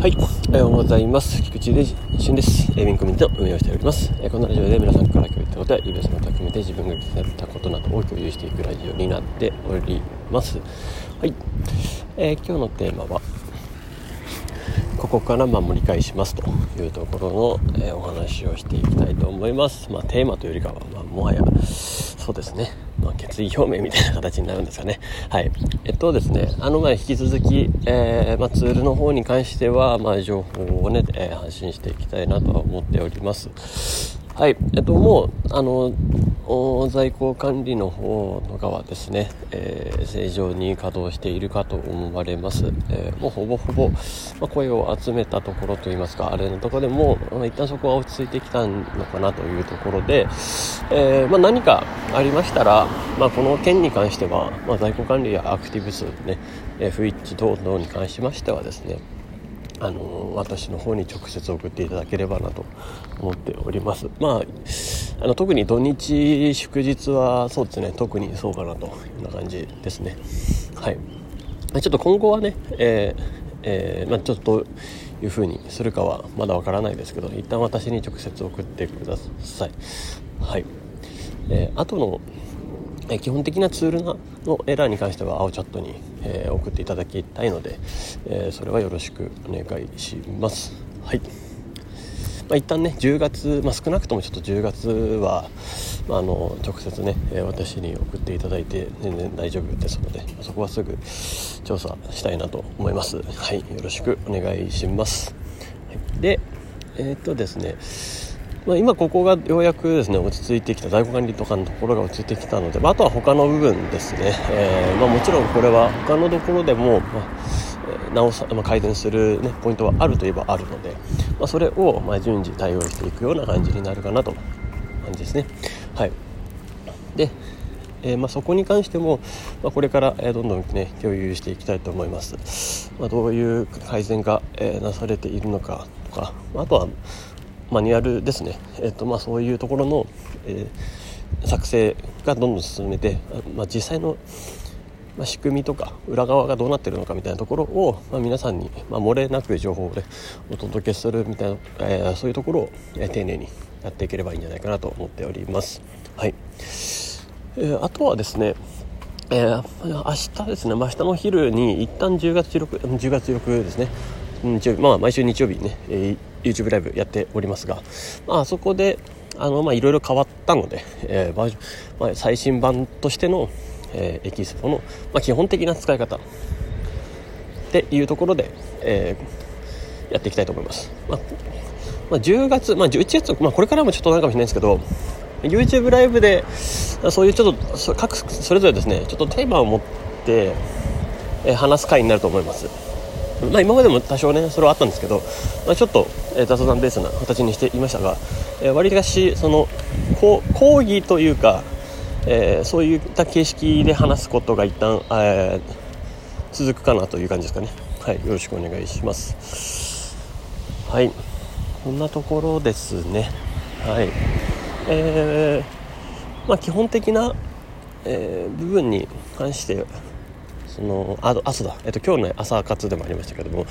はい、おはようございます。菊池でしんです。えー、ウィンコミュニティの運営をしております。えー、このラジオで皆さんから共有したことや、イベントのと決めて自分が気になったことなどを共有していくラジオになっております。はい、えー、今日のテーマは、ここからま盛り返しますというところの、えお話をしていきたいと思います。まあ、テーマというよりかは、まあ、もはや、そうですね。まあ、決意表明みたいな形になるんですかね。はい。えっとですね、あの、ま、引き続き、えー、まあ、ツールの方に関しては、まあ、情報をね、えー、発信していきたいなとは思っております。はい、えっと、もう、あの、在庫管理の方の側ですね、えー、正常に稼働しているかと思われます。えー、もうほぼほぼ、まあ、声を集めたところといいますか、あれのところでもう、まあ、一旦そこは落ち着いてきたのかなというところで、えー、まあ、何かありましたら、まあ、この件に関しては、ま在庫管理やアクティブ数ね、えー、フイッチ等々に関しましてはですね、あの私の方に直接送っていただければなと思っております。まああの特に土日祝日はそうですね特にそうかなというような感じですね。はい。ちょっと今後はね、えーえー、まあ、ちょっというふうにするかはまだわからないですけど一旦私に直接送ってください。はい、えー、後のえ基本的なツールのエラーに関しては青チャットに、えー、送っていただきたいので、えー、それはよろしくお願いします。はい。まあ、一旦ね10月、まあ、少なくともちょっと10月は、まあ、あの直接ね、私に送っていただいて全然大丈夫ですのでそこはすぐ調査したいなと思います。はい、よろしくお願いします。はい、で、えー、っとですね。まあ、今ここがようやくですね落ち着いてきた在庫管理とかのところが落ち着いてきたので、まあ、あとは他の部分ですね、えー、まあ、もちろんこれは他のところでも、まあ、直さ、まあ、改善する、ね、ポイントはあるといえばあるので、まあ、それを、ま順次対応していくような感じになるかなと感じですね。はい。でえー、まあ、そこに関しても、まあ、これから、えー、どんどん、ね、共有していきたいと思います、まあ、どういう改善が、えー、なされているのかとかまあとはマニュアルですね、えーとまあ、そういうところの、えー、作成がどんどん進めて、まあ、実際の、まあ、仕組みとか裏側がどうなってるのかみたいなところを、まあ、皆さんに、まあ、漏れなく情報を、ね、お届けするみたいな、えー、そういうところを、えー、丁寧にやっていければいいんじゃないかなと思っております。はい。えー、あとはですねえー、明日ですね、まあ、明日の昼に一旦10月16、10月16ですね、日曜日、まあ、毎週日曜日ね、えー、YouTube ライブやっておりますが、まあそこで、あの、まあ、いろいろ変わったので、えー、バージョン、まあ、最新版としての、えー、エキスポの、まあ、基本的な使い方っていうところで、えー、やっていきたいと思います。まあ、まあ、10月、まあ、11月、まあ、これからもちょっとなるかもしれないですけど、YouTube ライブで、そういうちょっと、各、それぞれですね、ちょっとテーマを持って、えー、話す回になると思います。まあ、今までも多少ねそれはあったんですけど、まあ、ちょっと、えー、雑談ベースな形にしていましたが、えー、割かしその講義というか、えー、そういった形式で話すことが一旦、えー、続くかなという感じですかね。はいよろしくお願いします。はい。こんなところですね。はい。えー、まあ基本的な、えー、部分に関してそのあ朝だ、えっと、今日の朝活でもありましたけども、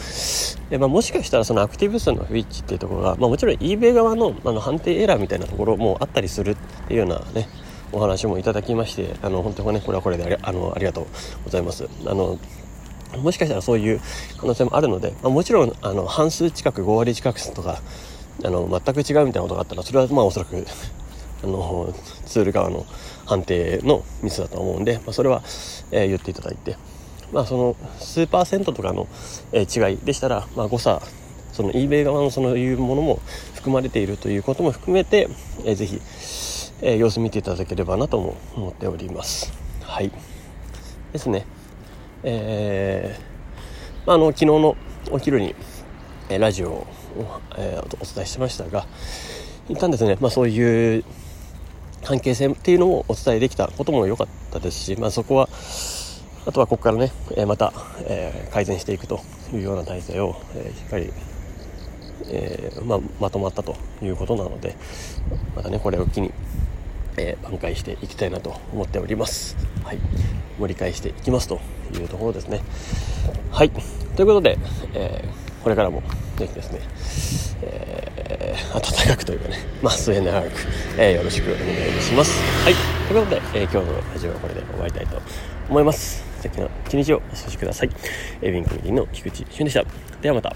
えまあ、もしかしたらそのアクティブ数の不一致っていうところが、まあ、もちろん eBay 側のあの判定エラーみたいなところもあったりするっていうようなねお話もいただきましてあの本当にねこれはこれでありあのありがとうございます。あのもしかしたらそういう可能性もあるので、まあ、もちろんあの半数近く5割近くとかあの全く違うみたいなことがあったらそれはまあおそらくあのツール側の判定のミスだと思うんで、まあ、それは、えー、言っていただいて、まあ、その数パーセントとかの、えー、違いでしたら、まあ、誤差その eBay 側のそのいうものも含まれているということも含めて、えー、ぜひ、えー、様子見ていただければなとも思っております。はい。ですね。えー、まあ、あの昨日のお昼に、えラジオを、えお伝えしましたが一旦ですね、まあ、そういう関係性っていうのをお伝えできたことも良かったですし、まあ、そこはあとはここからね、えまた、え、改善していくというような体制を、え、しっかり、え、まあ、まとまったということなのでまたねこれを機に、え挽回していきたいなと思っております。はい。盛り返していきますというところですね。はい。ということで、えこれからもぜひですね、えー、暖かくというかね、まあ、末長く、えー、よろしくお願いします。はい。ということで、えー、今日のラジオはこれで終わりたいと思います。素敵な一日をお過ごしください。エビンコミュニティの菊池俊でした。ではまた。